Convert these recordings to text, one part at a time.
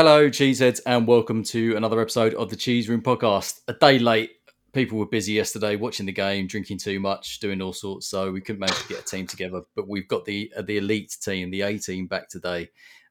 Hello, Cheeseheads, and welcome to another episode of the Cheese Room podcast. A day late. People were busy yesterday watching the game, drinking too much, doing all sorts, so we couldn't manage to get a team together. But we've got the uh, the elite team, the A team, back today.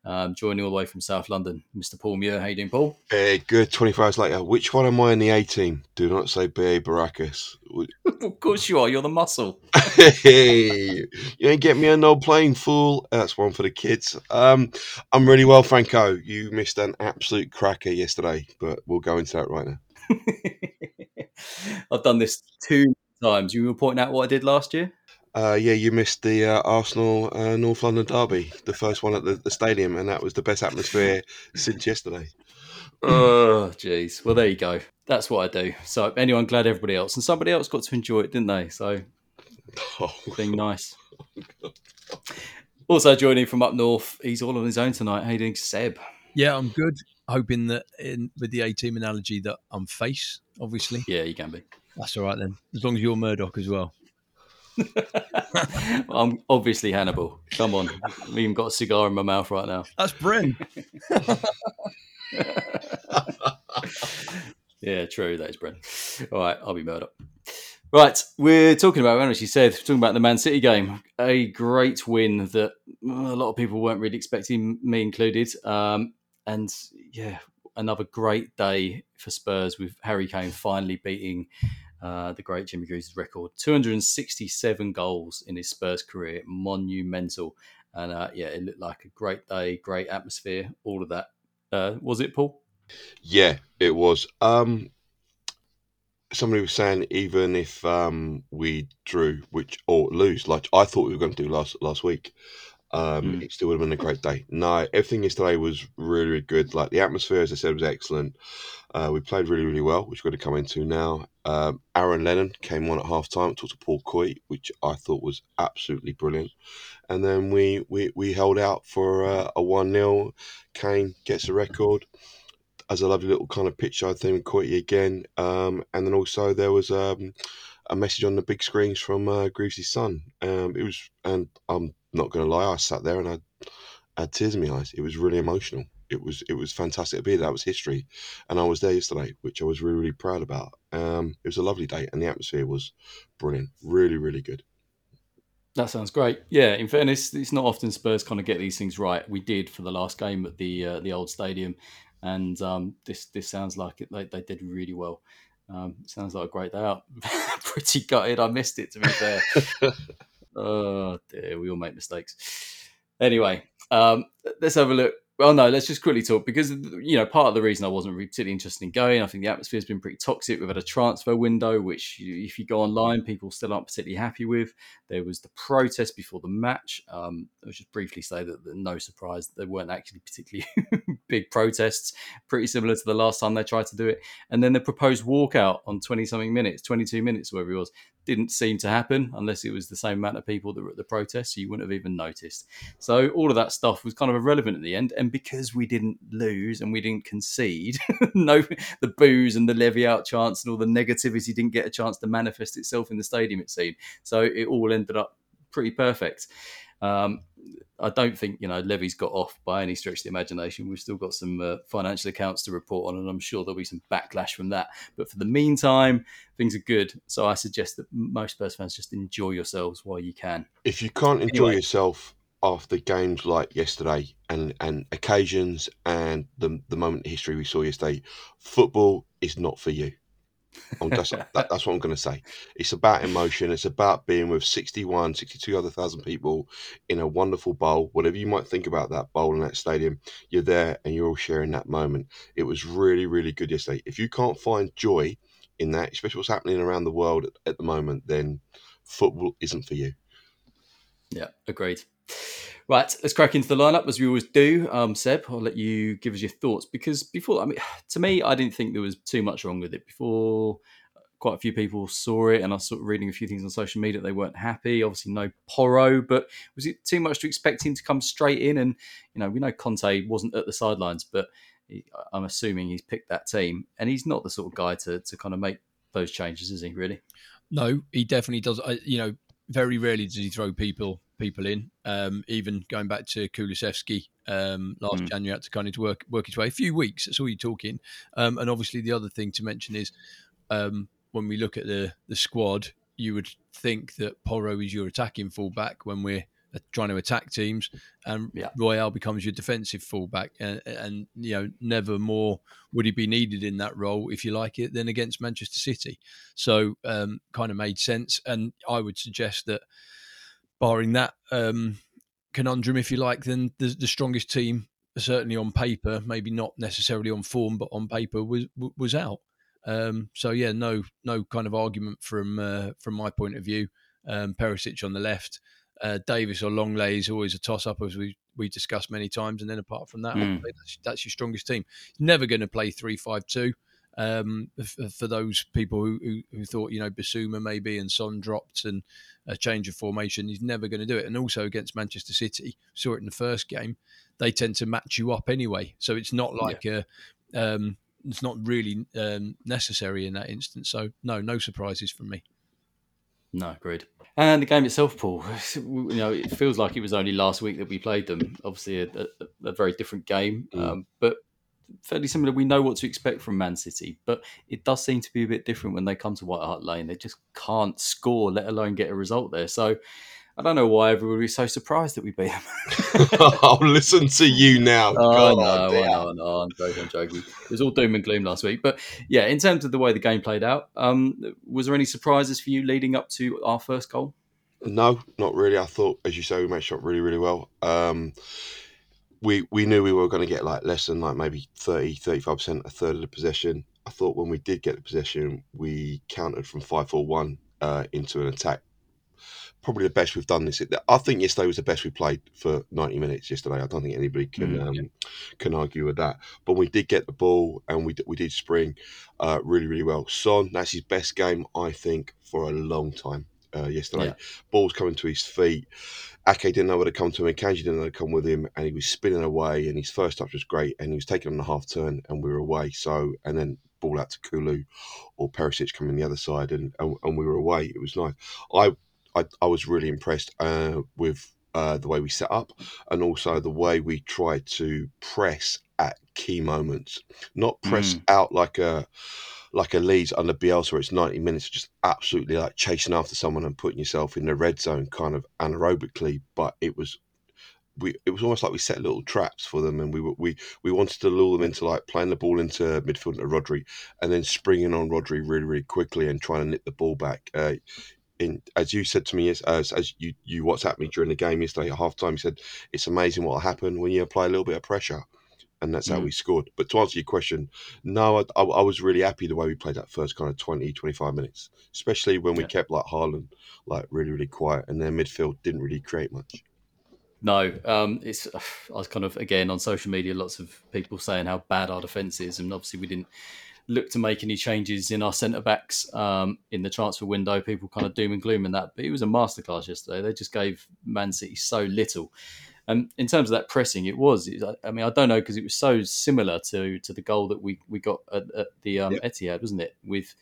Um, joining all the way from South London, Mr. Paul Muir. How you doing, Paul? Hey, good. 24 hours later. Which one am I in the A team? Do not say B.A. Baracus. of course you are. You're the muscle. hey, you ain't get me a no playing fool. That's one for the kids. Um, I'm really well, Franco. You missed an absolute cracker yesterday, but we'll go into that right now. I've done this two times. You were pointing out what I did last year? Uh, yeah, you missed the uh, Arsenal uh, North London derby, the first one at the, the, stadium, and that was the best atmosphere since yesterday. Oh, jeez. Well, there you go. That's what I do. So, anyone, glad everybody else and somebody else got to enjoy it, didn't they? So, oh, being nice. also joining from up north, he's all on his own tonight. How you doing, Seb? Yeah, I'm good. Hoping that in with the A team analogy that I'm face, obviously. Yeah, you can be. That's all right then. As long as you're Murdock as well. I'm obviously Hannibal. Come on. I've even got a cigar in my mouth right now. That's Bryn. yeah, true. That is Bryn. All right, I'll be Murdock. Right, we're talking about, as you said, talking about the Man City game. A great win that a lot of people weren't really expecting, me included. Um, and yeah, another great day for Spurs with Harry Kane finally beating uh, the great Jimmy Greaves' record 267 goals in his Spurs career, monumental. And uh, yeah, it looked like a great day, great atmosphere, all of that. Uh, was it, Paul? Yeah, it was. Um, somebody was saying even if um, we drew, which or lose, like I thought we were going to do last last week, um, mm. it still would have been a great day. No, everything yesterday was really, really good. Like the atmosphere, as I said, was excellent. Uh, we played really, really well, which we're going to come into now. Um, Aaron Lennon came on at half time, talked to Paul Coyte, which I thought was absolutely brilliant. And then we we, we held out for uh, a 1 0. Kane gets a record as a lovely little kind of pitch side thing with Coyte again. Um, and then also there was um, a message on the big screens from uh, Greaves' son. Um, it was, and I'm not going to lie, I sat there and I had tears in my eyes. It was really emotional it was it was fantastic to be there. That was history, and I was there yesterday, which I was really really proud about. Um, it was a lovely day, and the atmosphere was brilliant, really really good. That sounds great. Yeah, in fairness, it's not often Spurs kind of get these things right. We did for the last game at the uh, the old stadium, and um, this this sounds like it, they, they did really well. Um, sounds like a great day out. Pretty gutted. I missed it to be fair. oh dear, we all make mistakes. Anyway, um, let's have a look Well, no, let's just quickly talk because you know part of the reason I wasn't particularly interested in going, I think the atmosphere's been pretty toxic. We've had a transfer window, which if you go online, people still aren't particularly happy with. There was the protest before the match. Um, I just briefly say that, that no surprise there weren't actually particularly big protests, pretty similar to the last time they tried to do it. And then the proposed walkout on twenty something minutes, twenty two minutes, whatever it was, didn't seem to happen unless it was the same amount of people that were at the protest, so you wouldn't have even noticed. So all of that stuff was kind of irrelevant at the end, because we didn't lose and we didn't concede, no, the boos and the levy out chance and all the negativity didn't get a chance to manifest itself in the stadium. It seemed so it all ended up pretty perfect. Um, I don't think you know Levy's got off by any stretch of the imagination. We've still got some uh, financial accounts to report on, and I'm sure there'll be some backlash from that. But for the meantime, things are good. So I suggest that most Spurs fans just enjoy yourselves while you can. If you can't enjoy anyway. yourself after games like yesterday and and occasions and the the moment in history we saw yesterday, football is not for you. That's, that, that's what I'm going to say. It's about emotion. It's about being with 61, 62 other thousand people in a wonderful bowl. Whatever you might think about that bowl in that stadium, you're there and you're all sharing that moment. It was really, really good yesterday. If you can't find joy in that, especially what's happening around the world at, at the moment, then football isn't for you. Yeah, agreed. Right, let's crack into the lineup as we always do. Um, Seb, I'll let you give us your thoughts because before, I mean, to me, I didn't think there was too much wrong with it. Before, quite a few people saw it, and I was sort of reading a few things on social media. They weren't happy. Obviously, no Porro, but was it too much to expect him to come straight in? And you know, we know Conte wasn't at the sidelines, but he, I'm assuming he's picked that team, and he's not the sort of guy to to kind of make those changes, is he? Really? No, he definitely does. You know, very rarely does he throw people people in. Um, even going back to Kulusevski um, last mm. January, had to kind of work work his way. A few weeks, that's all you're talking. Um, and obviously, the other thing to mention is um, when we look at the the squad, you would think that Porro is your attacking fullback when we're trying to attack teams, and yeah. Royal becomes your defensive fullback. And, and, you know, never more would he be needed in that role, if you like it, than against Manchester City. So, um, kind of made sense. And I would suggest that barring that um, conundrum, if you like, then the, the, strongest team, certainly on paper, maybe not necessarily on form, but on paper, was was out. Um, so yeah, no no kind of argument from uh, from my point of view. Um, Perisic on the left, uh, Davies or Lenglet is always a toss up, as we we discussed many times. And then apart from that, mm. that's, that's, your strongest team. Never going to play three five two. Um, for those people who, who, who, thought, you know, Bissouma maybe and Son dropped and a change of formation, he's never going to do it. And also against Manchester City, saw it in the first game, they tend to match you up anyway. So it's not like yeah. a, um, it's not really um, necessary in that instance. So no, no surprises from me. No, agreed. And the game itself, Paul, you know, it feels like it was only last week that we played them. Obviously, a, a, a very different game, mm. um, but fairly similar. We know what to expect from Man City, but it does seem to be a bit different when they come to White Hart Lane. They just can't score, let alone get a result there. So I don't know why everybody was so surprised that we beat them. I'll listen to you now. Oh, no, no, no, I'm joking, I'm joking. It was all doom and gloom last week. But yeah, in terms of the way the game played out, um, was there any surprises for you leading up to our first goal? No, not really. I thought, as you say, we matched up really, really well. Um, we we knew we were going to get like less than like maybe 30 35 percent a third of the possession. I thought when we did get the possession we countered from 5-4-1 uh, into an attack. Probably the best we've done this i think yesterday was the best we played for 90 minutes yesterday. I don't think anybody can mm, um, can argue with that. But we did get the ball and we, we did spring uh, really really well. Son that's his best game i think for a long time uh, yesterday. Yeah. Ball's coming to his feet. Ake didn't know where to come to him, Kanji didn't know to come with him, and he was spinning away. And his first touch was great, and he was taking on the half turn, and we were away. So, and then ball out to Kulu or Perisic coming the other side, and, and, and we were away. It was nice. I I, I was really impressed uh, with uh, the way we set up, and also the way we tried to press at key moments, not press mm. out like a like a Leeds under Bielsa, where it's 90 minutes just absolutely like chasing after someone and putting yourself in the red zone kind of anaerobically. But it was we it was almost like we set little traps for them, and we were, we we wanted to lure them into like playing the ball into midfield into Rodri, and then springing on Rodri really really quickly and trying to nip the ball back. Uh, in as you said to me as as you you WhatsApp me during the game yesterday at halftime. You said it's amazing what will happen when you apply a little bit of pressure, and that's how Mm. we scored. But to answer your question, no, I, I, I was really happy the way we played that first kind of 20, 25 minutes, especially when we Yeah. kept like Haaland like really really quiet, and their midfield didn't really create much. No, um, it's I was kind of again on social media, lots of people saying how bad our defence is, and obviously we didn't look to make any changes in our centre backs um, in the transfer window. People kind of doom and gloom in that, but it was a masterclass yesterday. They just gave Man City so little. And in terms of that pressing, it was. It, I mean, I don't know because it was so similar to to the goal that we we got at, at the um, Yep. Etihad, wasn't it? With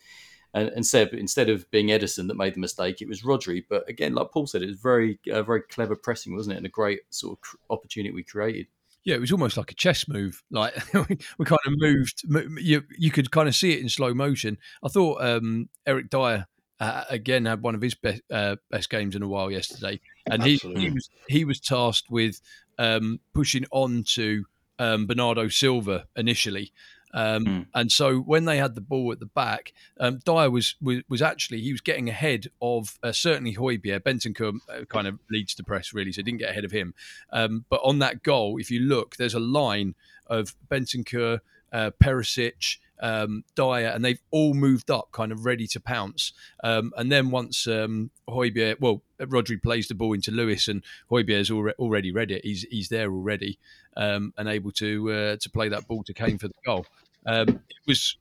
and, and Seb, instead of being Ederson that made the mistake, it was Rodri. But again, like Paul said, it was very, uh, very clever pressing, wasn't it? And a great sort of opportunity we created. Yeah, it was almost like a chess move. Like we, we kind of moved. You you could kind of see it in slow motion. I thought um, Eric Dier uh, again had one of his best uh, best games in a while yesterday, and he, he was he was tasked with um, pushing on to um, Bernardo Silva initially. Um, Mm. And so when they had the ball at the back, um, Dier was, was was actually he was getting ahead of uh, certainly Højbjerg. Bentancur uh, kind of leads the press really, so he didn't get ahead of him. Um, but on that goal, if you look, there's a line of Bentancur, uh, Perisic, um, Dier, and they've all moved up, kind of ready to pounce. Um, and then once um, Højbjerg, well, Rodri plays the ball into Lewis, and Højbjerg's alre- already read it. He's he's there already um, and able to uh, to play that ball to Kane for the goal. Um, it was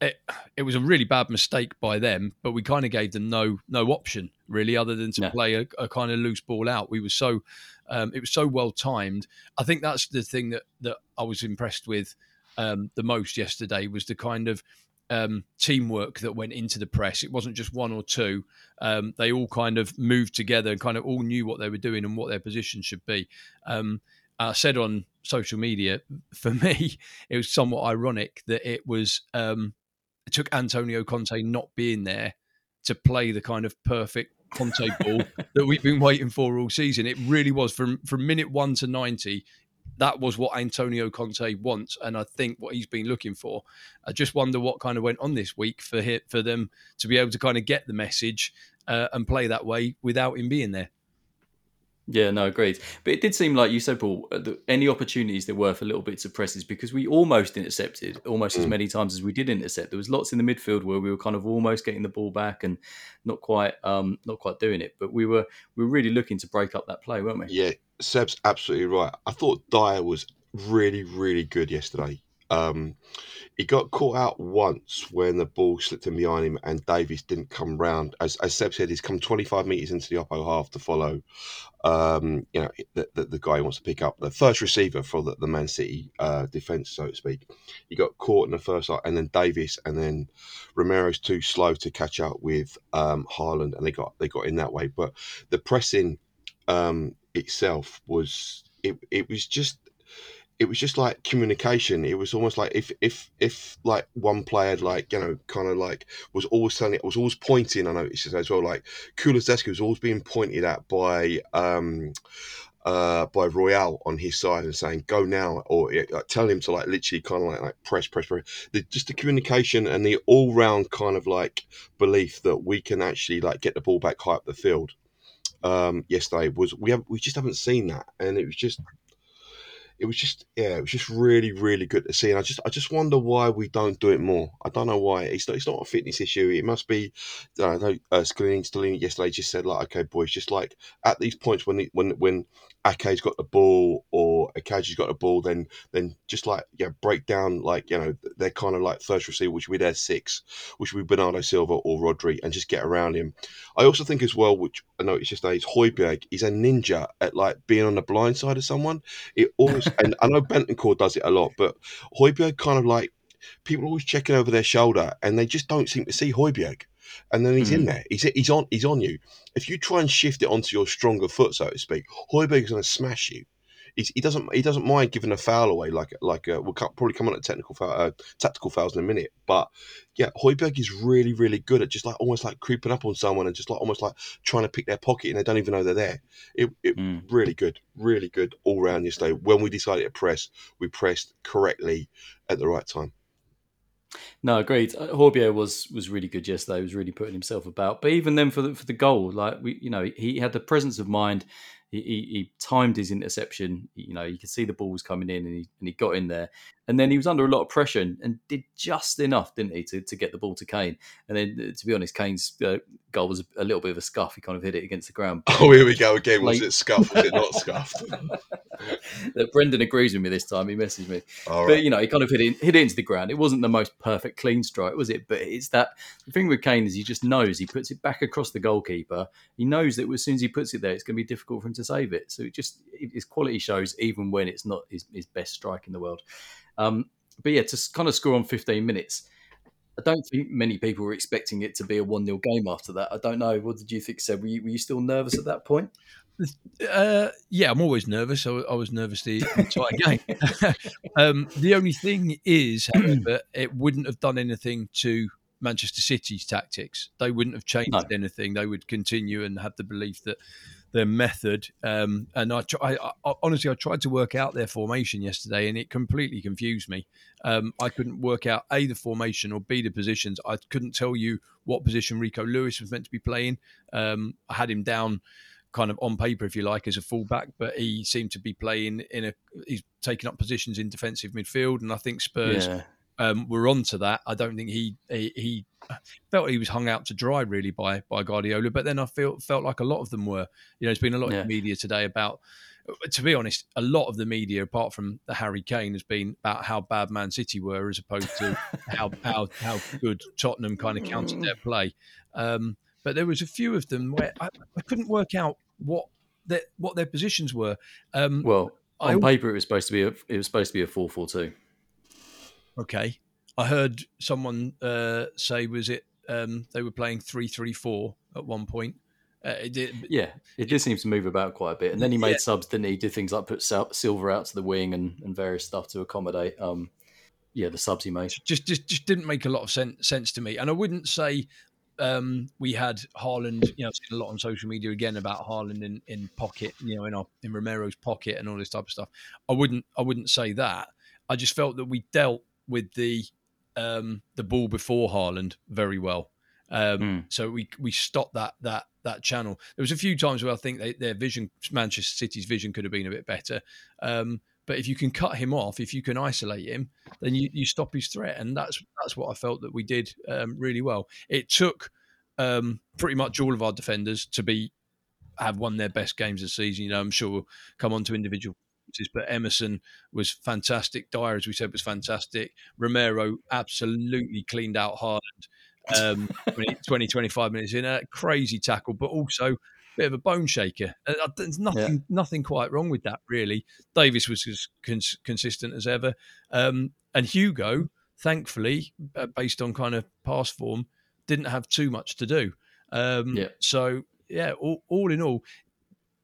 it, it was a really bad mistake by them, but we kind of gave them no no option really, other than to No. play a, a kind of loose ball out. We were so um, it was so well timed. I think that's the thing that that I was impressed with um, the most yesterday was the kind of um, teamwork that went into the press. It wasn't just one or two. Um, they all kind of moved together and kind of all knew what they were doing and what their position should be. Um, I said on social media, for me, it was somewhat ironic that it was um, it took Antonio Conte not being there to play the kind of perfect Conte ball that we've been waiting for all season. It really was from from minute one to ninety. That was what Antonio Conte wants, and I think what he's been looking for. I just wonder what kind of went on this week for him, for them to be able to kind of get the message uh, and play that way without him being there. Yeah, no, agreed. But it did seem like you said, Paul, uh, that any opportunities there were for little bits of presses because we almost intercepted almost as Mm. many times as we did intercept. There was lots in the midfield where we were kind of almost getting the ball back and not quite, um, not quite doing it. But we were, we were really looking to break up that play, weren't we? Yeah, Seb's absolutely right. I thought Dier was really, really good yesterday. Um, he got caught out once when the ball slipped in behind him and Davies didn't come round. As, as Seb said, he's come 25 metres into the oppo half to follow um, you know, the, the, the guy wants to pick up the first receiver for the, the Man City uh, defence, so to speak. He got caught in the first half, and then Davies, and then Romero's too slow to catch up with um, Haaland, and they got they got in that way. But the pressing um, itself was it, it was just it was just like communication. It was almost like if if if like one player like you know kind of like was always telling it was always pointing. I noticed as well like Kulusevski was always being pointed at by um uh by Royal on his side and saying go now or like, telling him to like literally kind of like like press press press. The, just the communication and the all round kind of like belief that we can actually like get the ball back high up the field. Um, yesterday was we have we just haven't seen that and it was just it was just yeah, it was just really really good to see. And I just I just wonder why we don't do it more. I don't know why. It's not it's not a fitness issue. It must be. I know uh, Stellini, yesterday just said like, okay, boys, just like at these points when the, when when Ake's got the ball or Akanji's got the ball, then then just like yeah, break down like you know they're kind of like first receiver, which would be their six, which would be Bernardo Silva or Rodri, and just get around him. I also think as well, which I noticed yesterday, is Højbjerg. He's a ninja at like being on the blind side of someone. It always and I know Bentancur does it a lot, but Højbjerg kind of like people always checking over their shoulder and they just don't seem to see Højbjerg. And then he's in Mm. there. He's he's on he's on you. If you try and shift it onto your stronger foot, so to speak, Højbjerg's going to smash you. He's, he doesn't he doesn't mind giving a foul away like like uh, we'll probably come on to technical foul, uh, tactical fouls in a minute. But yeah, Højbjerg is really really good at just like almost like creeping up on someone and just like almost like trying to pick their pocket and they don't even know they're there. It, it Mm. really good, really good all round yesterday. When we decided to press, we pressed correctly at the right time. No, agreed. Uh, Højbjerg was was really good yesterday. He was really putting himself about. But even then, for the for the goal, like we, you know, he had the presence of mind he, he, he, timed his interception. You know, you could see the ball was coming in, and he and he got in there. And then he was under a lot of pressure and, and did just enough, didn't he, to, to get the ball to Kane. And then, uh, to be honest, Kane's uh, goal was a little bit of a scuff. He kind of hit it against the ground. Oh, here we go again. Was it scuff? Was it not scuffed? that Brendan agrees with me this time. He messaged me. All but right. you know, he kind of hit it, hit it into the ground. It wasn't the most perfect clean strike, was it? But it's that the thing with Kane is he just knows he puts it back across the goalkeeper. He knows that as soon as he puts it there, it's going to be difficult for him to save it. So it just his quality shows even when it's not his, his best strike in the world. Um, but yeah, to kind of score on 15 minutes, I don't think many people were expecting it to be a 1 0 game after that. I don't know. What did you think, Seb? Were you, were you still nervous at that point? Uh, yeah, I'm always nervous. I, I was nervous the entire game. um, the only thing is, however, it wouldn't have done anything to Manchester City's tactics. They wouldn't have changed No. anything. They would continue and have the belief that their method. Um, and I, I, I honestly, I tried to work out their formation yesterday, and it completely confused me. Um, I couldn't work out a the formation or b the positions. I couldn't tell you what position Rico Lewis was meant to be playing. Um, I had him down kind of on paper, if you like, as a fullback, but he seemed to be playing in a. He's taking up positions in defensive midfield, and I think Spurs Yeah. Um, were onto that. I don't think he, he he felt he was hung out to dry really by by Guardiola. But then I felt felt like a lot of them were. You know, there's been a lot Yeah. of media today about. To be honest, a lot of the media, apart from the Harry Kane, has been about how bad Man City were, as opposed to how how how good Tottenham kind of countered their play. Um, but there was a few of them where I, I couldn't work out what their what their positions were. Um, Well, on al- paper, it was supposed to be a it was supposed to be a four four two. Okay. I heard someone uh, say, was it um, they were playing 3 3 4 at one point? Uh, it did, Yeah, it did seem to move about quite a bit, and then he made Yeah. subs. Didn't he? Did things like put Silva out to the wing and, and various stuff to accommodate. Um, yeah, the subs he made. just, just just didn't make a lot of sense, sense to me. And I wouldn't say um, we had Haaland, you know, I've seen a lot on social media again about Haaland in, in pocket, you know, in our in Romero's pocket and all this type of stuff. I wouldn't I wouldn't say that. I just felt that we dealt with the um, the ball before Haaland very well. Um, Mm. So we we stopped that that that channel. There was a few times where I think they, their vision, Manchester City's vision, could have been a bit better. Um, but if you can cut him off, if you can isolate him, then you, you stop his threat, and that's that's what I felt that we did um, really well. It took um, pretty much all of our defenders to be have won their best games this season. You know, I'm sure we'll come on to individual performances, but Emerson was fantastic. Dier, as we said, was fantastic. Romero absolutely cleaned out Haaland. Um, 20, 20, 25 minutes in, a crazy tackle, but also a bit of a bone shaker. Uh, uh, There's nothing, nothing quite wrong with that, really. Davies was as cons- consistent as ever, um, and Hugo, thankfully, uh, based on kind of past form, didn't have too much to do. Um, Yeah. So yeah, all, all in all,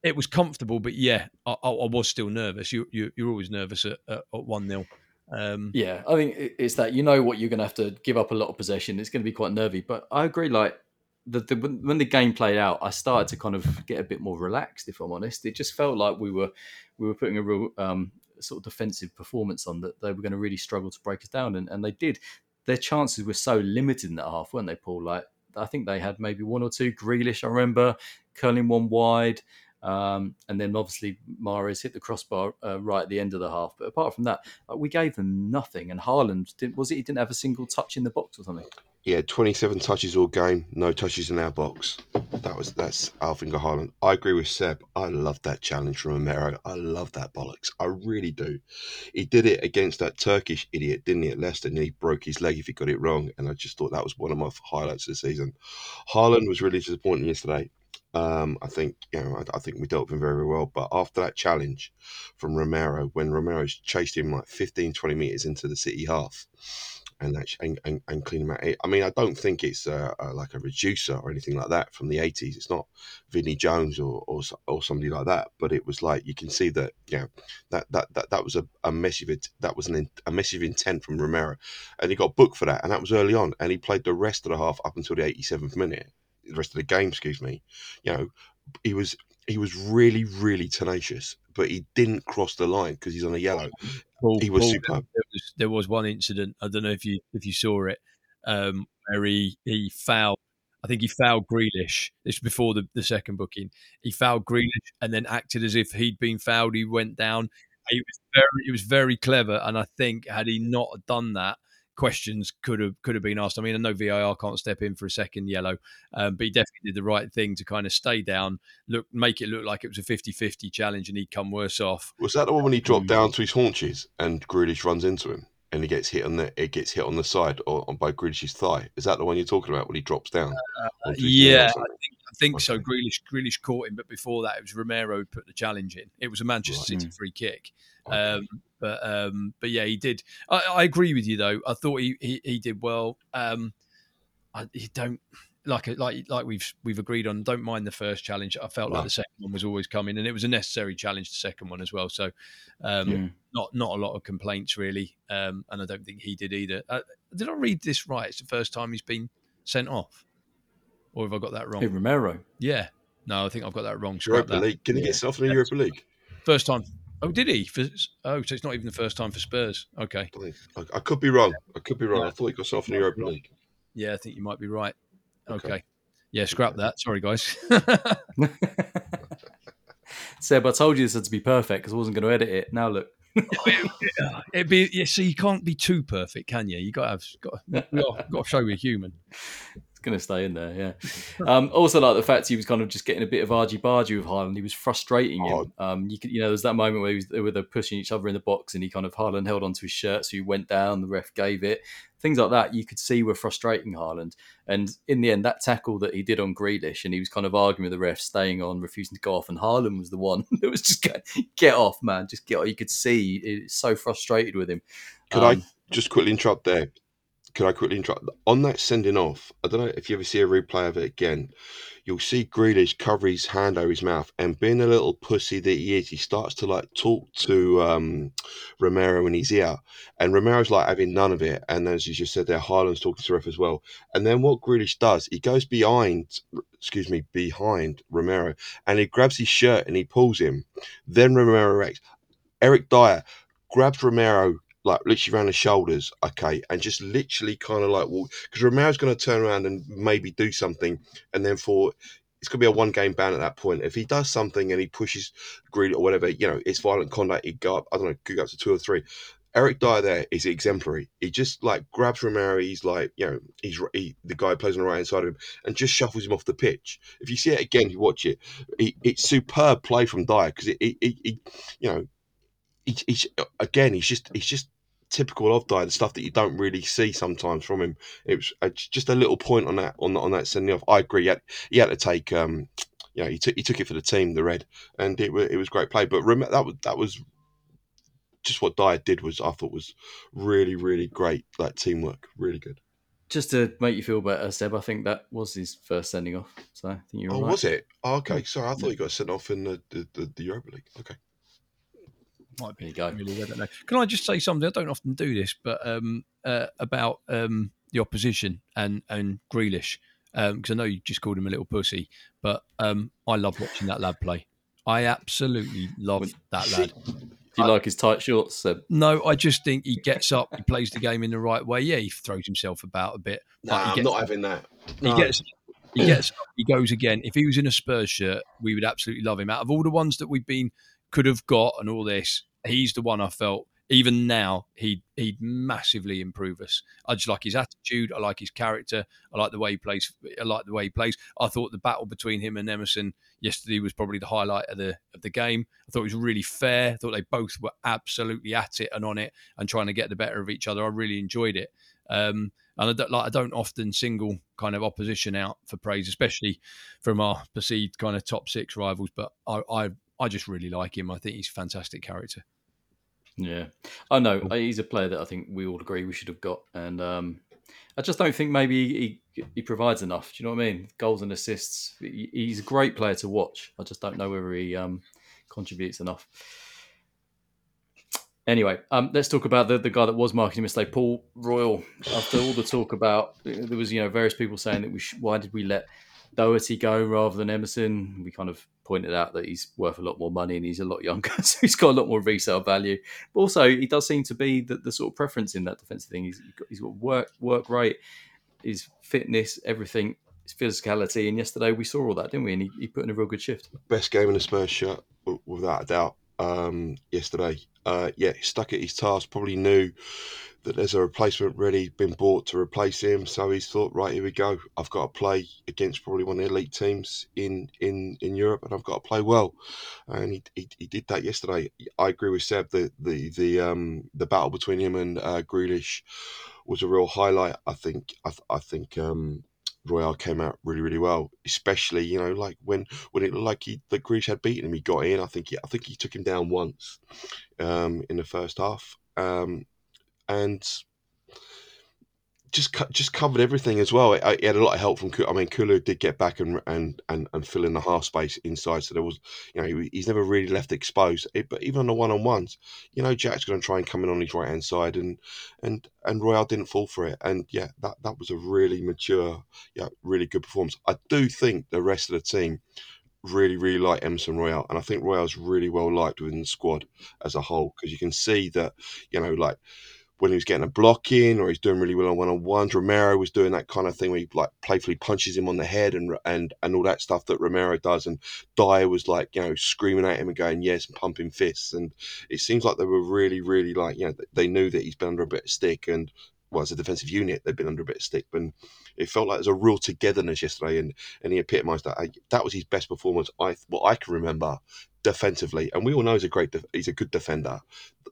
it was comfortable, but yeah, I, I, was still nervous. You, you you're always nervous at one 0 um, Yeah, I think it's that you know what you're going to have to give up a lot of possession. It's going to be quite nervy, but I agree. Like the, the when when the game played out, I started to kind of get a bit more relaxed. If I'm honest, it just felt like we were we were putting a real um, sort of defensive performance on that they were going to really struggle to break us down, and, and they did. Their chances were so limited in that half, weren't they, Paul? Like I think they had maybe one or two. Grealish, I remember, curling one wide. Um, and then obviously Mahrez hit the crossbar uh, right at the end of the half. But apart from that, like, we gave them nothing. And Haaland didn't, was it? He didn't have a single touch in the box or something. Yeah, 27 touches all game, no touches in our box. That was that's Alfinger Haaland. I agree with Seb. I love that challenge from Romero. I love that bollocks. I really do. He did it against that Turkish idiot, didn't he, at Leicester? And he broke his leg if he got it wrong. And I just thought that was one of my highlights of the season. Haaland was really disappointing yesterday. Um, I think you know, I, I think we dealt with him very, very well. But after that challenge from Romero, when Romero chased him like 15, 20 meters into the city half, and that and, and, and clean him out. I mean, I don't think it's like a reducer or anything like that from the eighties. It's not Vinnie Jones or, or or somebody like that. But it was like you can see that you know that that that, that was a, a massive that was an a massive intent from Romero, and he got booked for that, and that was early on, and he played the rest of the half up until the eighty seventh minute, the rest of the game, excuse me. You know, he was he was really really tenacious, but he didn't cross the line because he's on a yellow. Paul, He was Paul, superb. There was there was one incident. I don't know if you if you saw it, um, where he he fouled. I think he fouled Grealish. This was before the, the second booking. He fouled Grealish and then acted as if he'd been fouled. He went down. He was very, he was very clever. And I think had he not done that, questions could have could have been asked. I mean, I know VAR can't step in for a second yellow, um, but he definitely did the right thing to kind of stay down, look, make it look like it was a 50-50 challenge, and he'd come worse off. Was that the one when he dropped down to his haunches and Grealish runs into him and he gets hit on the it gets hit on the side or on by Grealish's thigh? Is that the one you're talking about when he drops down? Uh, yeah, I think, I think okay. so. Grealish Grealish caught him, but before that, it was Romero who put the challenge in. It was a Manchester right. City free kick. Okay. Um, but um, but yeah, he did. I, I, agree with you though. I thought he he, he did well. Um, I he don't like like like we've we've agreed on. Don't mind the first challenge. I felt no. like the second one was always coming, and it was a necessary challenge. The second one as well. So um, yeah. not not a lot of complaints really, um, and I don't think he did either. Uh, did I read this right? It's the first time he's been sent off, or have I got that wrong? Hey, Romero. Yeah. No, I think I've got that wrong. Europa that. League. Can yeah. he get himself in the Europa League? First time. Oh, did he? For, oh, so it's not even the first time for Spurs. Okay. I, I could be wrong. I could be wrong. Yeah. I thought he got himself in the Europa League. Yeah, I think you might be right. Okay. okay. Yeah, scrap that. Sorry, guys. Seb, I told you this had to be perfect because I wasn't going to edit it. Now look. It'd be yeah. So you can't be too perfect, can you? You got to have got, got, got to show we're human going to stay in there. Yeah. Um, also, like the fact he was kind of just getting a bit of argy bargy with Haaland. He was frustrating him. Um, you could, you know, there's that moment where, he was, where they're pushing each other in the box, and he kind of Haaland held onto his shirt, so he went down. The ref gave it. Things like that, you could see were frustrating Haaland. And in the end, that tackle that he did on Grealish, and he was kind of arguing with the ref, staying on, refusing to go off, and Haaland was the one that was just going, "Get off, man! Just get off." You could see it's so frustrated with him. Could um, I just quickly interrupt there? Can I quickly interrupt? On that sending off, I don't know if you ever see a replay of it again. You'll see Grealish cover his hand over his mouth, and being a little pussy that he is, he starts to like talk to um, Romero in his ear, and Romero's like having none of it. And as you just said, there, Haaland's talking to ref as well. And then what Grealish does, he goes behind, excuse me, behind Romero, and he grabs his shirt and he pulls him. Then Romero reacts. Eric Dier grabs Romero like literally around the shoulders, okay, and just literally kind of like walk because Romero's going to turn around and maybe do something, and then for it's going to be a one game ban at that point. If he does something and he pushes Greed or whatever, you know, it's violent conduct. He go up, I don't know, could go up to two or three. Eric Dier there is exemplary. He just like grabs Romero. He's like, you know, he's he, the guy plays on the right hand side of him and just shuffles him off the pitch. If you see it again, you watch it. It's superb play from Dier because it, it, it, you know, he's, he's again, he's just he's just typical of Dier, the stuff that you don't really see sometimes from him. It was uh, just a little point on that on on that sending off. I agree. He had, he had to take. Um, you know, he took he took it for the team, the red, and it was it was great play. But rem- that was that was just what Dier did was I thought was really really great. Like teamwork, really good. Just to make you feel better, Seb, I think that was his first sending off. So I think you were. Oh, right. was it? Oh, okay, sorry, I thought he got sent off in the the, the, the Europa League. Okay. Might be. There you go. Really, I don't know. Can I just say something? I don't often do this, but um, uh, about um, the opposition and and Grealish, because um, I know you just called him a little pussy, but um, I love watching that lad play. I absolutely love that lad. Do you like his tight shorts? Seb? No, I just think he gets up, he plays the game in the right way. Yeah, he throws himself about a bit. Nah, I'm not up. having that. No. He gets he gets he goes again. If he was in a Spurs shirt, we would absolutely love him. Out of all the ones that we've been could have got and all this, he's the one I felt even now he'd he'd massively improve us. I just like his attitude. I like his character. I like the way he plays. I like the way he plays. I thought the battle between him and Emerson yesterday was probably the highlight of the of the game. I thought it was really fair. I thought they both were absolutely at it and on it and trying to get the better of each other. I really enjoyed it. Um, and I don't, like I don't often single kind of opposition out for praise, especially from our perceived kind of top six rivals. But I, I I just really like him. I think he's a fantastic character. Yeah, I know he's a player that I think we all agree we should have got, and um, I just don't think maybe he, he provides enough. Do you know what I mean? Goals and assists. He's a great player to watch. I just don't know whether he um, contributes enough. Anyway, um, let's talk about the, the guy that was marking a mistake, Paul Royal. After all the talk about, there was you know various people saying that we sh- why did we let Doherty go rather than Emerson. We kind of pointed out that he's worth a lot more money and he's a lot younger, so he's got a lot more resale value. But also, he does seem to be the, the sort of preference in that defensive thing. He's got, he's got work work rate, his fitness, everything, his physicality. And yesterday we saw all that, didn't we? And he, he put in a real good shift. Best game in the Spurs shirt, without a doubt. Um, yesterday, uh, yeah, stuck at his task. Probably knew that there's a replacement ready, been bought to replace him. So he's thought, right, here we go. I've got to play against probably one of the elite teams in in, in Europe, and I've got to play well. And he, he, he did that yesterday. I agree with Seb. The the the um the battle between him and uh, Grealish was a real highlight. I think I, I think um Royal came out really, really well. Especially, you know, like when when it looked like he the Grealish had beaten him, he got in. I think he, I think he took him down once um, in the first half. Um, and just just covered everything as well. It, had a lot of help from. I mean, Kulu did get back and and and, and fill in the half space inside, so there was, you know, he, he's never really left exposed. It, but even on the one on ones, you know, Jack's going to try and come in on his right hand side, and and and Royal didn't fall for it. And yeah, that that was a really mature, yeah, really good performance. I do think the rest of the team really, really like Emerson Royal, and I think Royal's really well liked within the squad as a whole because you can see that, you know, like when he was getting a block in or he's doing really well on one on ones. Romero was doing that kind of thing where he like playfully punches him on the head and and and all that stuff that Romero does. And Dier was like you know screaming at him and going yes and pumping fists. And it seems like they were really really like you know they knew that he's been under a bit of stick and. Well, as a defensive unit, they've been under a bit of stick, but it felt like there's a real togetherness yesterday, and, and he epitomised that. I, that was his best performance, I what I can remember defensively. And we all know he's a great, he's a good defender.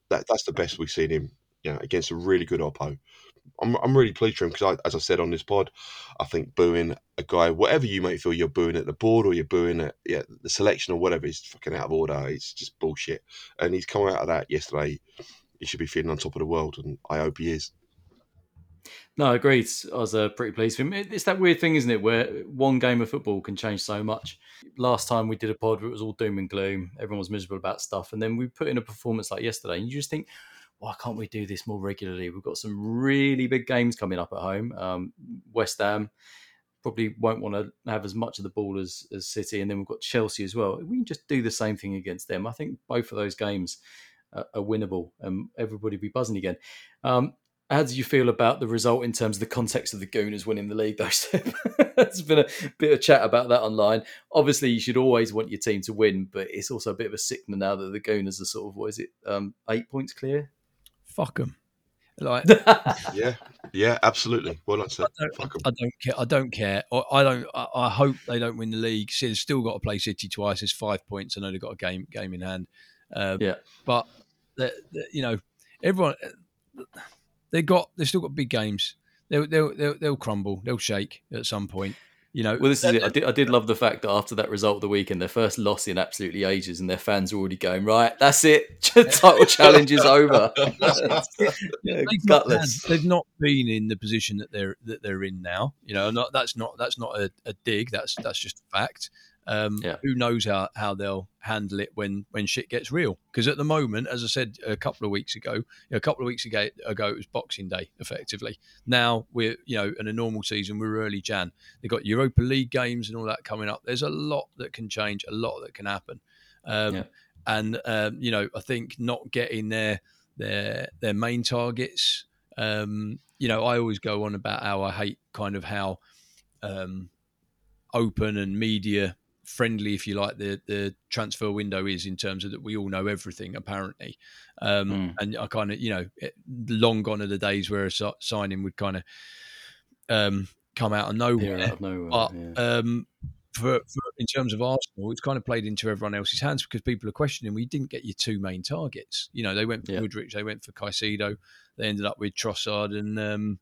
That that's the best we've seen him you know, against a really good Oppo. I'm, I'm really pleased for him because, as I said on this pod, I think booing a guy, whatever you may feel you're booing at the board or you're booing at yeah, the selection or whatever is fucking out of order. It's just bullshit. And he's come out of that yesterday. He should be feeling on top of the world, and I hope he is. No, I agreed. I was uh, pretty pleased with him. It's that weird thing, isn't it, where one game of football can change so much. Last time we did a pod, it was all doom and gloom. Everyone was miserable about stuff, and then we put in a performance like yesterday, and you just think, why can't we do this more regularly? We've got some really big games coming up at home. Um, West Ham probably won't want to have as much of the ball as, as City, and then we've got Chelsea as well. We can just do the same thing against them. I think both of those games are, are winnable, and everybody be buzzing again. Um, how do you feel about the result in terms of the context of the Gooners winning the league, though? There's been a bit of chat about that online. Obviously, you should always want your team to win, but it's also a bit of a signal now that the Gooners are sort of, what is it, um, eight points clear? Fuck them. Like, yeah, yeah, absolutely. Well, that's it. I don't, I don't care. I don't care. I don't. I, hope they don't win the league. See, they've still got to play City twice. It's five points. I know they've got a game game in hand. Um, yeah, but they're, they're, you know, everyone they got. They've still got big games. They'll, they'll they'll they'll crumble. They'll shake at some point. You know, well, this is it. I did, I did love the fact that after that result of the weekend, their first loss in absolutely ages, and their fans are already going right. That's it. Title challenge is over. yeah, they've, not had, they've not been in the position that they're that they're in now. You know, not, that's not that's not a, a dig. That's that's just a fact. Um, yeah. Who knows how, how they'll handle it when when shit gets real? Because at the moment, as I said a couple of weeks ago, a couple of weeks ago, ago it was Boxing Day, effectively. Now we're you know in a normal season, we're early Jan. They've got Europa League games and all that coming up. There's a lot that can change, a lot that can happen. Um, yeah. And um, you know, I think not getting their their their main targets. Um, you know, I always go on about how I hate kind of how um, open and media friendly, if you like, the the transfer window is in terms of that we all know everything apparently, um, mm. and I kind of you know long gone are the days where a signing would kind of um, come out of nowhere. Out of nowhere but yeah. um, for, for, in terms of Arsenal, it's kind of played into everyone else's hands because people are questioning. We didn't get your two main targets. You know, they went for yeah. Mudryk, they went for Caicedo, they ended up with Trossard and um,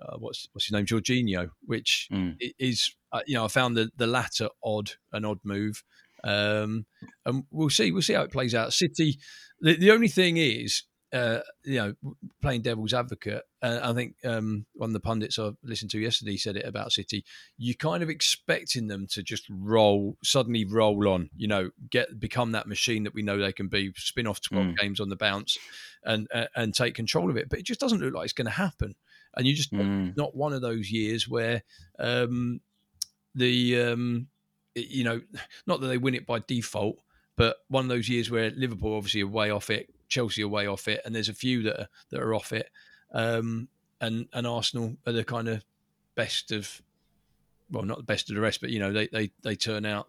uh, what's what's his name, Jorginho, which mm. is uh, you know I found the the latter odd an odd move, um, and we'll see we'll see how it plays out. City, the, the only thing is. Uh, you know, playing devil's advocate, uh, I think um, one of the pundits I listened to yesterday said it about City. You're kind of expecting them to just roll, suddenly roll on. You know, get become that machine that we know they can be. Spin off twelve mm. games on the bounce, and uh, and take control of it. But it just doesn't look like it's going to happen and you just mm. not one of those years where um, the um, you know, not that they win it by default, but one of those years where Liverpool obviously are way off it, Chelsea are way off it, and there's a few that are, that are off it, um, and and Arsenal are the kind of best of, well, not the best of the rest, but you know they they they turn out,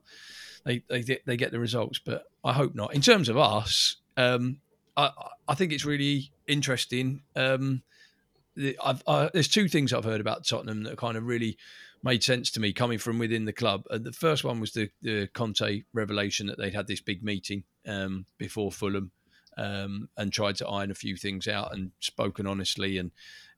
they they they get the results, but I hope not. In terms of us, um, I I think it's really interesting. Um, I, there's two things I've heard about Tottenham that kind of really made sense to me coming from within the club. And the first one was the, the Conte revelation that they'd had this big meeting um, before Fulham um, and tried to iron a few things out and spoken honestly and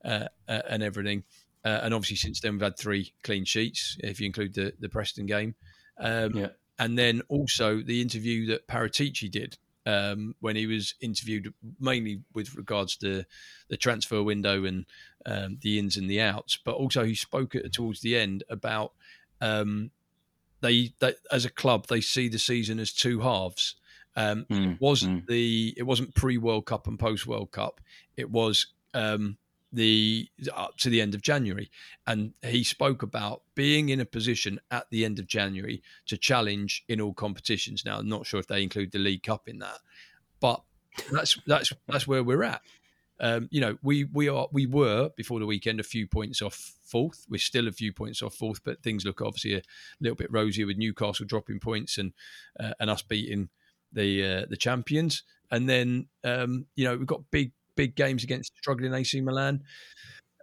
uh, uh, and everything. Uh, and obviously, since then, we've had three clean sheets, if you include the, the Preston game. Um, yeah. And then also the interview that Paratici did um, when he was interviewed, mainly with regards to the transfer window and um, the ins and the outs, but also he spoke towards the end about um, they, they, as a club they see the season as two halves. Um, mm, it wasn't mm. the it wasn't pre World Cup and post World Cup. It was um, the up to the end of January, and he spoke about being in a position at the end of January to challenge in all competitions. Now, I'm not sure if they include the League Cup in that, but that's that's that's where we're at. Um, you know, we we are we were before the weekend a few points off fourth. We're still a few points off fourth, but things look obviously a little bit rosier with Newcastle dropping points and uh, and us beating the uh, the champions. And then um, you know we've got big big games against struggling AC Milan,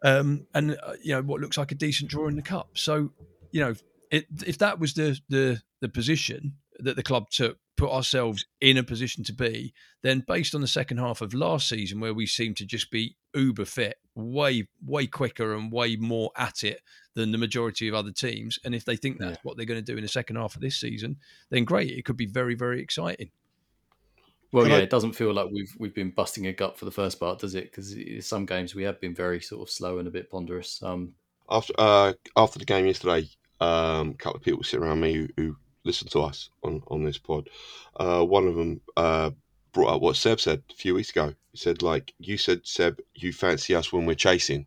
um, and uh, you know what looks like a decent draw in the cup. So you know it, if that was the the the position that the club took, put ourselves in a position to be, then based on the second half of last season, where we seemed to just be uber fit, way way quicker and way more at it than the majority of other teams, and if they think that's yeah. what they're going to do in the second half of this season, then great, it could be very very exciting. Well, Can yeah, I... it doesn't feel like we've we've been busting a gut for the first part, does it? Because some games we have been very sort of slow and a bit ponderous. Um, after uh, after the game yesterday, um, a couple of people sit around me who, who listen to us on on this pod. Uh, one of them uh, brought up what Seb said a few weeks ago. He said, like you said, Seb, you fancy us when we're chasing,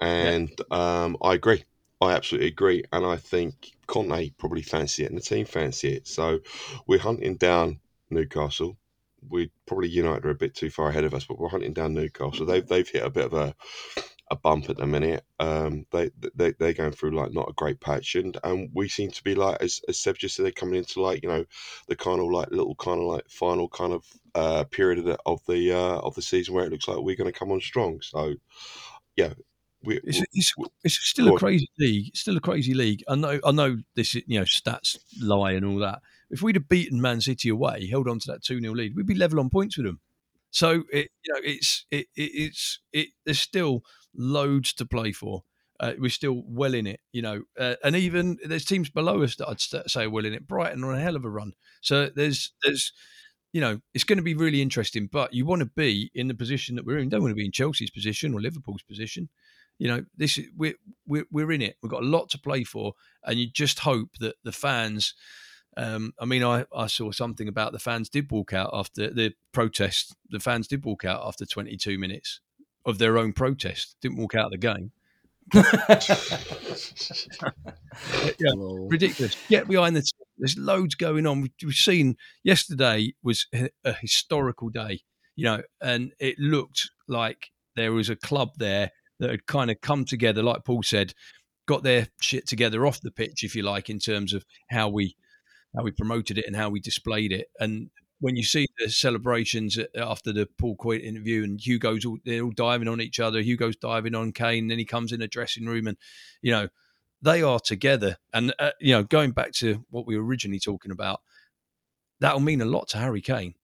and yeah. um, I agree. I absolutely agree, and I think Conte probably fancy it, and the team fancy it. So we're hunting down Newcastle. We probably United are a bit too far ahead of us, but we're hunting down Newcastle. They've they've hit a bit of a a bump at the minute. Um, they they they're going through like not a great patch, and and we seem to be like as as Seb just said, they're coming into like you know the kind of like little kind of like final kind of uh, period of the of the uh, of the season where it looks like we're going to come on strong. So yeah, we, it's, it's, it's, still a crazy league. It's still a crazy league. I know. I know this. You know, stats lie and all that. If we'd have beaten Man City away, held on to that two 0 lead, we'd be level on points with them. So it, you know, it's it, it it's it. There's still loads to play for. Uh, we're still well in it, you know, uh, and even there's teams below us that I'd say are well in it. Brighton on a hell of a run. So there's there's you know, it's going to be really interesting. But you want to be in the position that we're in. Don't want to be in Chelsea's position or Liverpool's position. You know, this we're we're we're in it. We've got a lot to play for, and you just hope that the fans um, I mean, I, I saw something about the fans did walk out after the protest. The fans did walk out after 22 minutes of their own protest. Didn't walk out of the game. yeah, ridiculous. Get behind the. T- There's loads going on. We've seen yesterday was a historical day, you know, and it looked like there was a club there that had kind of come together, like Paul said, got their shit together off the pitch, if you like, in terms of how we how we promoted it and how we displayed it. And when you see the celebrations after the Paul Coyte interview and Hugo's all, they're all diving on each other, Hugo's diving on Kane, and then he comes in a dressing room and, you know, they are together. And, uh, you know, going back to what we were originally talking about, that'll mean a lot to Harry Kane.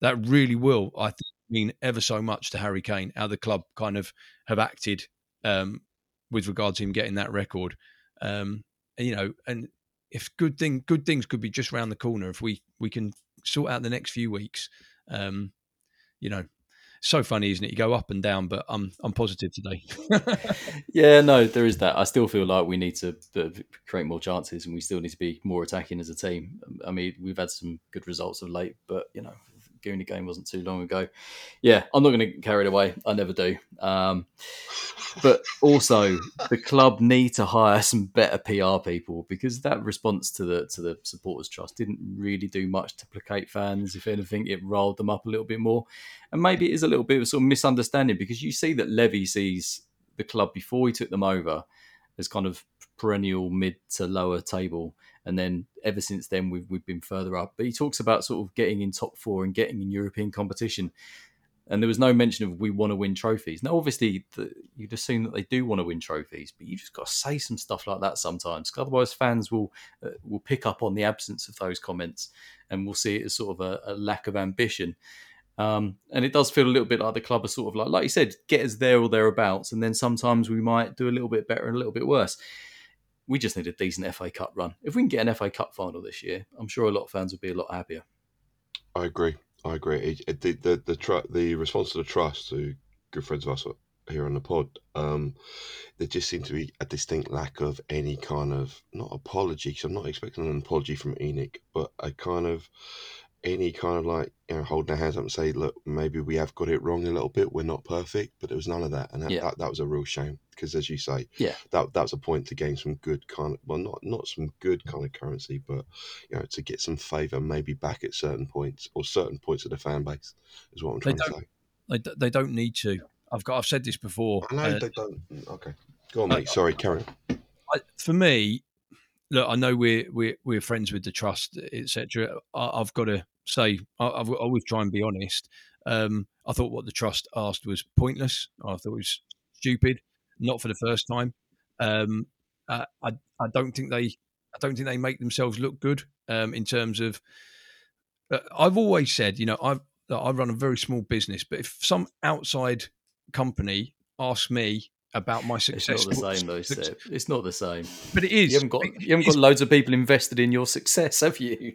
That really will, I think, mean ever so much to Harry Kane, how the club kind of have acted um, with regards to him getting that record. Um, and, you know, and if good thing good things could be just around the corner if we we can sort out the next few weeks. Um, you know, so funny, isn't it? You go up and down, but I'm I'm positive today. yeah, no, there is that. I still feel like we need to uh, create more chances, and we still need to be more attacking as a team. I mean, we've had some good results of late, but you know, Goonie game wasn't too long ago. Yeah, I'm not going to get carried away. I never do. Um, but also, the club need to hire some better PR people because that response to the to the supporters trust didn't really do much to placate fans. If anything, it rolled them up a little bit more, and maybe it is a little bit of a sort of misunderstanding because you see that Levy sees the club before he took them over as kind of perennial mid to lower table. And then ever since then, we've, we've been further up. But he talks about sort of getting in top four and getting in European competition. And there was no mention of we want to win trophies. Now, obviously, the, you'd assume that they do want to win trophies, but you just got to say some stuff like that sometimes, because otherwise fans will uh, will pick up on the absence of those comments, and we'll see it as sort of a, a lack of ambition. Um, and it does feel a little bit like the club are sort of like, like you said, get us there or thereabouts, and then sometimes we might do a little bit better and a little bit worse. We just need a decent FA Cup run. If we can get an FA Cup final this year, I'm sure a lot of fans would be a lot happier. I agree. I agree. It, the the the, tr- the response to the trust to good friends of us here on the pod, um, there just seemed to be a distinct lack of any kind of not apology. Because I'm not expecting an apology from ENIC, but a kind of any kind of like you know holding their hands up and say, look, maybe we have got it wrong a little bit. We're not perfect, but there was none of that, and that, Yeah. that, that was a real shame because, as you say, Yeah. that that was a point to gain some good kind of well, not not some good kind of currency, but you know to get some favour maybe back at certain points or certain points of the fan base is what I'm trying to say. They, d- they don't need to. I've got. I've said this before. I know uh, they don't. Okay, go on, I- mate. Sorry, carry on. I, for me, look, I know we're we're we're friends with the trust, etc. I've got to say, I, I've I always try and be honest. Um, I thought what the trust asked was pointless. I thought it was stupid. Not for the first time. Um, uh, I I don't think they I don't think they make themselves look good um, in terms of. Uh, I've always said, you know, I've I run a very small business, but if some outside company asks me about my success. It's not the same, though, Seb. It's not the same. but it is. You haven't got you haven't got loads of people invested in your success, have you?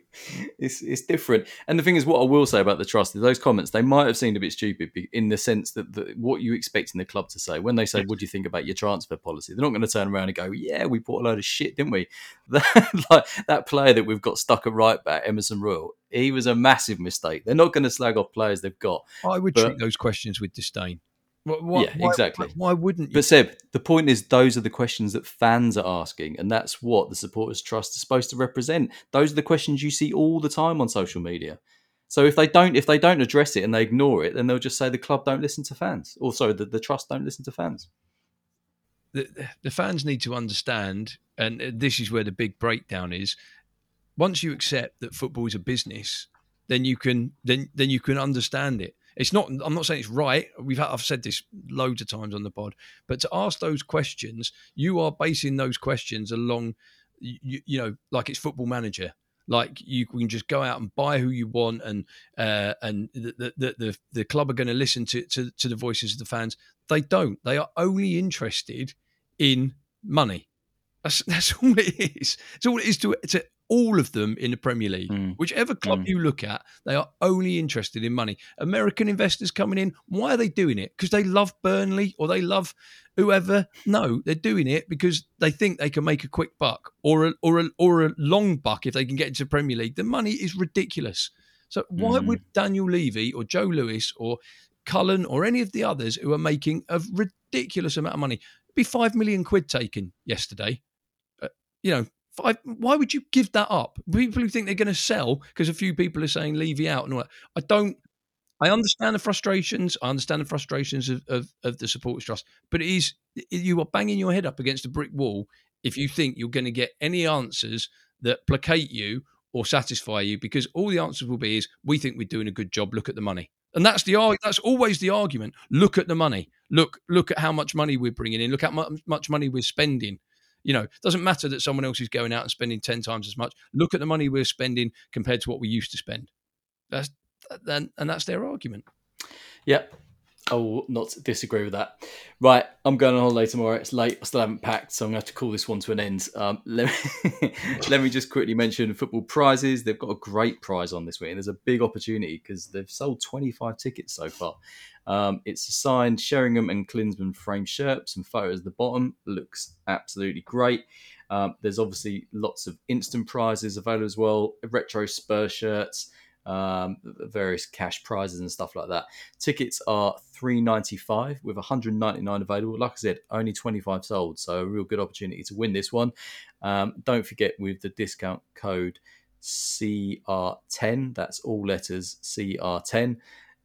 It's it's different. And the thing is, what I will say about the trust is those comments they might have seemed a bit stupid in the sense that the, what you expect in the club to say when they say, "What do you think about your transfer policy?" They're not going to turn around and go, "Yeah, we bought a load of shit, didn't we?" That, like that player that we've got stuck at right back, Emerson Royal, he was a massive mistake. They're not going to slag off players they've got. I would But- treat those questions with disdain. Wh- why- Yeah, why- exactly. Why, wouldn't you? But Seb, the point is, those are the questions that fans are asking, and that's what the supporters trust is supposed to represent. Those are the questions you see all the time on social media. So if they don't, if they don't address it and they ignore it, then they'll just say the club don't listen to fans. Also, the, the trust don't listen to fans. the, the fans need to understand, and uh, this is where the big breakdown is. Once you accept that football is a business, then you can then then you can understand it. It's not. I'm not saying it's right. We've had, I've said this loads of times on the pod, but to ask those questions, you are basing those questions along, you, you know, like it's Football Manager. Like you can just go out and buy who you want, and uh, and the the, the the club are going to listen to, to to the voices of the fans. They don't. They are only interested in money. That's that's all it is. It's all it is to to all of them in the Premier League. Mm. Whichever club Mm. you look at, they are only interested in money. American investors coming in, why are they doing it? Because they love Burnley or they love whoever? No, they're doing it because they think they can make a quick buck or a or a or a long buck if they can get into the Premier League. The money is ridiculous. So why Mm. would Daniel Levy or Joe Lewis or Cullen or any of the others who are making a ridiculous amount of money be five million quid taken yesterday? Uh, you know, Why would you give that up? People who think they're going to sell because a few people are saying Levy out and all that. I don't. I understand the frustrations. I understand the frustrations of, of, of the supporters trust, but it is you are banging your head up against a brick wall if you think you're going to get any answers that placate you or satisfy you, because all the answers will be is we think we're doing a good job. Look at the money, and that's the that's always the argument. Look at the money. Look look at how much money we're bringing in. Look at how much money we're spending. You know, it doesn't matter that someone else is going out and spending ten times as much. Look at the money we're spending compared to what we used to spend. That's and, and that's their argument. Yep. I will not disagree with that. Right, I'm going on holiday tomorrow. It's late. I still haven't packed, so I'm going to have to call this one to an end. Um, let, me, let me just quickly mention football prizes. They've got a great prize on this week, and there's a big opportunity because they've sold 25 tickets so far. Um, it's a signed Sheringham and Klinsmann frame shirt. Some photos at the bottom. Looks absolutely great. Um, there's obviously lots of instant prizes available as well. Retro Spurs shirts. um, various cash prizes and stuff like that. Tickets are three ninety five with one hundred ninety nine available. Like I said, only twenty five sold, so a real good opportunity to win this one. Um, don't forget with the discount code CR10, that's all letters CR10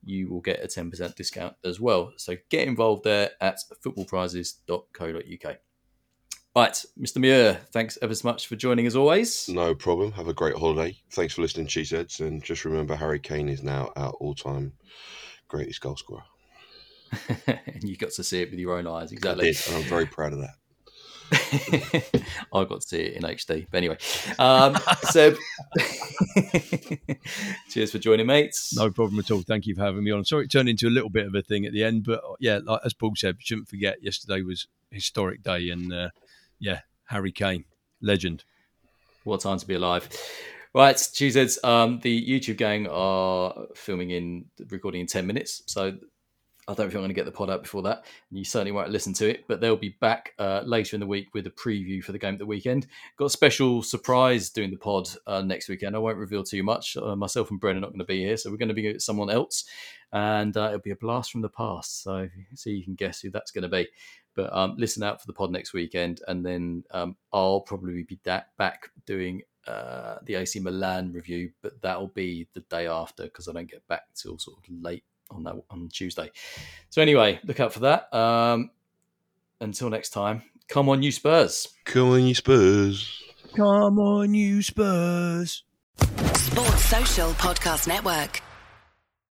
you will get a 10% discount as well. So get involved there at footballprizes.co.uk. Right, Mr. Muir, thanks ever so much for joining as always. No problem. Have a great holiday. Thanks for listening, Cheeseheads. And just remember, Harry Kane is now our all time greatest goal scorer. and you got to see it with your own eyes, exactly. I did, and I'm very proud of that. I got to see it in HD. But anyway, um, Seb, cheers for joining, mates. No problem at all. Thank you for having me on. Sorry, it turned into a little bit of a thing at the end, but yeah, like, as Paul said, shouldn't forget yesterday was historic day, and uh, yeah, Harry Kane, legend. What time to be alive. Right, Cheeseheads, um, the YouTube gang are filming in, recording in 10 minutes. So I don't think I'm going to get the pod out before that. And you certainly won't listen to it, but they'll be back uh, later in the week with a preview for the game at the weekend. Got a special surprise doing the pod uh, next weekend. I won't reveal too much. Uh, myself and Bren are not going to be here, so we're going to be someone else, and uh, it'll be a blast from the past. So, so you can guess who that's going to be. But um, listen out for the pod next weekend, and then um, I'll probably be back doing uh, the AC Milan review, but that'll be the day after because I don't get back till sort of late on that on Tuesday. So anyway, look out for that. Um, until next time, come on, you Spurs! Come on, you Spurs! Come on, you Spurs! Sports Social Podcast Network.